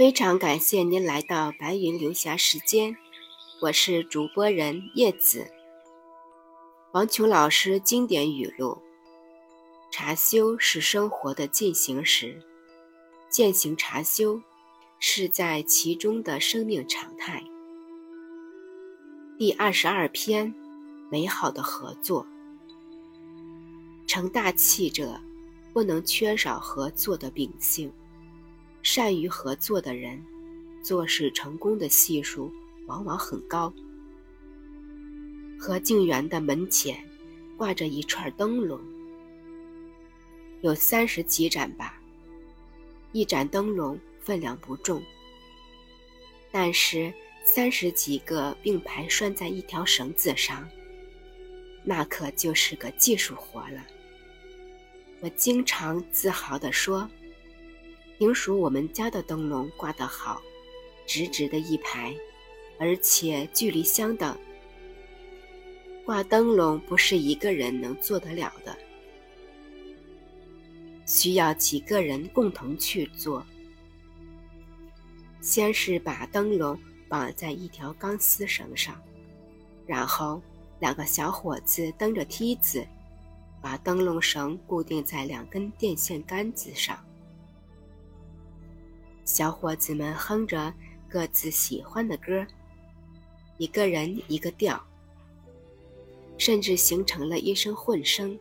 非常感谢您来到白云流霞时间，我是主播人叶子。王琼老师经典语录：茶修是生活的进行时，践行茶修是在其中的生命常态。第二十二篇：美好的合作。成大器者，不能缺少合作的秉性。善于合作的人，做事成功的系数往往很高。和静园的门前挂着一串灯笼，有三十几盏吧。一盏灯笼分量不重，但是三十几个并排拴在一条绳子上，那可就是个技术活了。我经常自豪地说。应属我们家的灯笼挂得好，直直的一排，而且距离相等。挂灯笼不是一个人能做得了的，需要几个人共同去做。先是把灯笼绑在一条钢丝绳上，然后两个小伙子蹬着梯子，把灯笼绳固定在两根电线杆子上。小伙子们哼着各自喜欢的歌，一个人一个调，甚至形成了一声混声。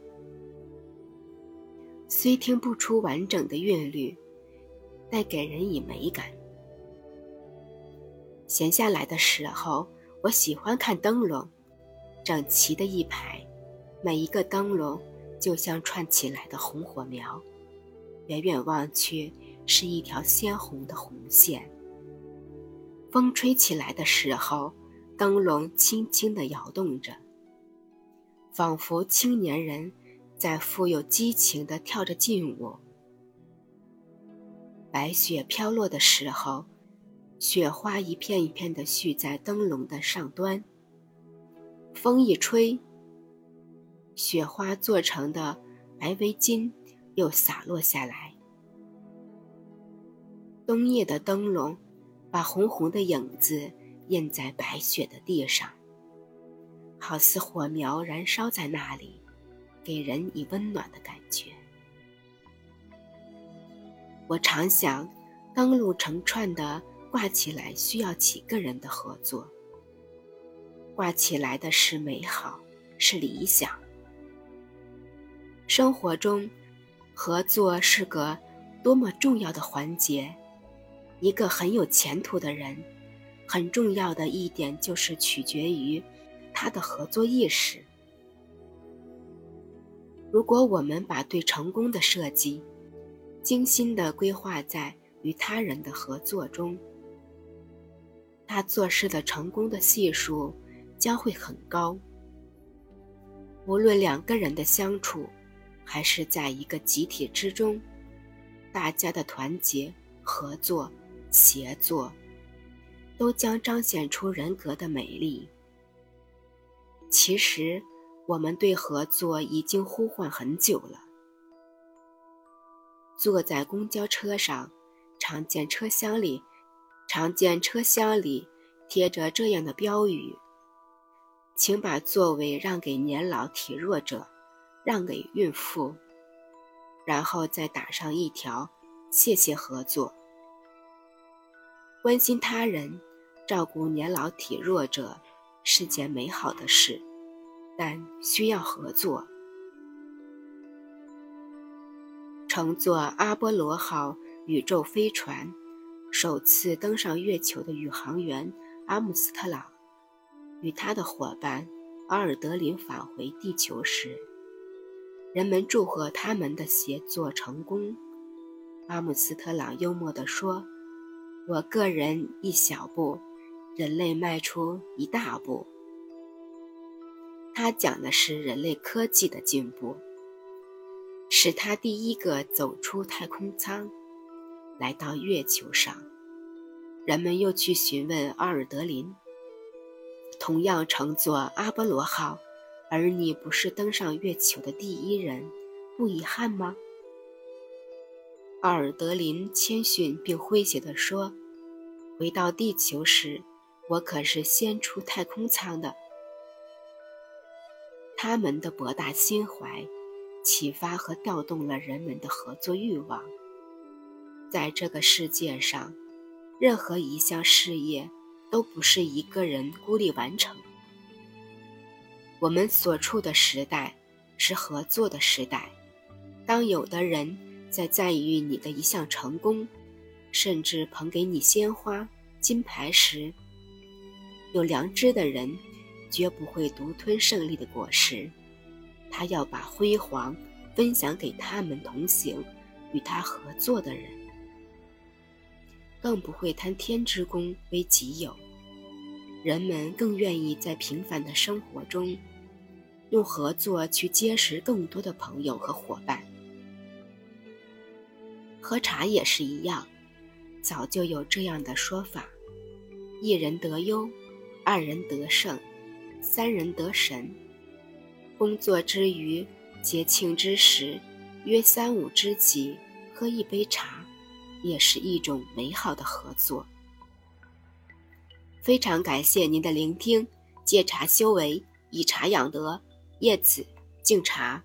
虽听不出完整的韵律，但给人以美感。闲下来的时候，我喜欢看灯笼，整齐的一排，每一个灯笼就像串起来的红火苗，远远望去。是一条鲜红的红线。风吹起来的时候，灯笼轻轻地摇动着，仿佛青年人在富有激情地跳着劲舞。白雪飘落的时候，雪花一片一片地絮在灯笼的上端。风一吹，雪花做成的白围巾又洒落下来。冬夜的灯笼，把红红的影子印在白雪的地上，好似火苗燃烧在那里，给人以温暖的感觉。我常想，灯笼成串的挂起来，需要几个人的合作。挂起来的是美好，是理想。生活中，合作是个多么重要的环节。一个很有前途的人，很重要的一点就是取决于他的合作意识。如果我们把对成功的设计精心地规划在与他人的合作中，他做事的成功的系数将会很高。无论两个人的相处，还是在一个集体之中，大家的团结合作。协作，都将彰显出人格的美丽。其实，我们对合作已经呼唤很久了。坐在公交车上，常见车厢里，常见车厢里贴着这样的标语：“请把座位让给年老体弱者，让给孕妇。”然后再打上一条：“谢谢合作。”关心他人、照顾年老体弱者是件美好的事，但需要合作。乘坐阿波罗号宇宙飞船首次登上月球的宇航员阿姆斯特朗，与他的伙伴阿尔德林返回地球时，人们祝贺他们的协作成功。阿姆斯特朗幽默地说。我个人一小步，人类迈出一大步。他讲的是人类科技的进步，是他第一个走出太空舱，来到月球上。人们又去询问奥尔德林，同样乘坐阿波罗号，而你不是登上月球的第一人，不遗憾吗？奥尔德林谦逊并诙谐地说：“回到地球时，我可是先出太空舱的。他们的博大心怀，启发和调动了人们的合作欲望。在这个世界上，任何一项事业都不是一个人孤立完成。我们所处的时代是合作的时代。当有的人在赞誉你的一项成功，甚至捧给你鲜花、金牌时，有良知的人绝不会独吞胜利的果实，他要把辉煌分享给他们同行、与他合作的人，更不会贪天之功为己有。人们更愿意在平凡的生活中，用合作去结识更多的朋友和伙伴。喝茶也是一样。早就有这样的说法：一人得优，二人得胜，三人得神。工作之余，节庆之时，约三五知己喝一杯茶，也是一种美好的合作。非常感谢您的聆听，借茶修为，以茶养德。叶子敬茶。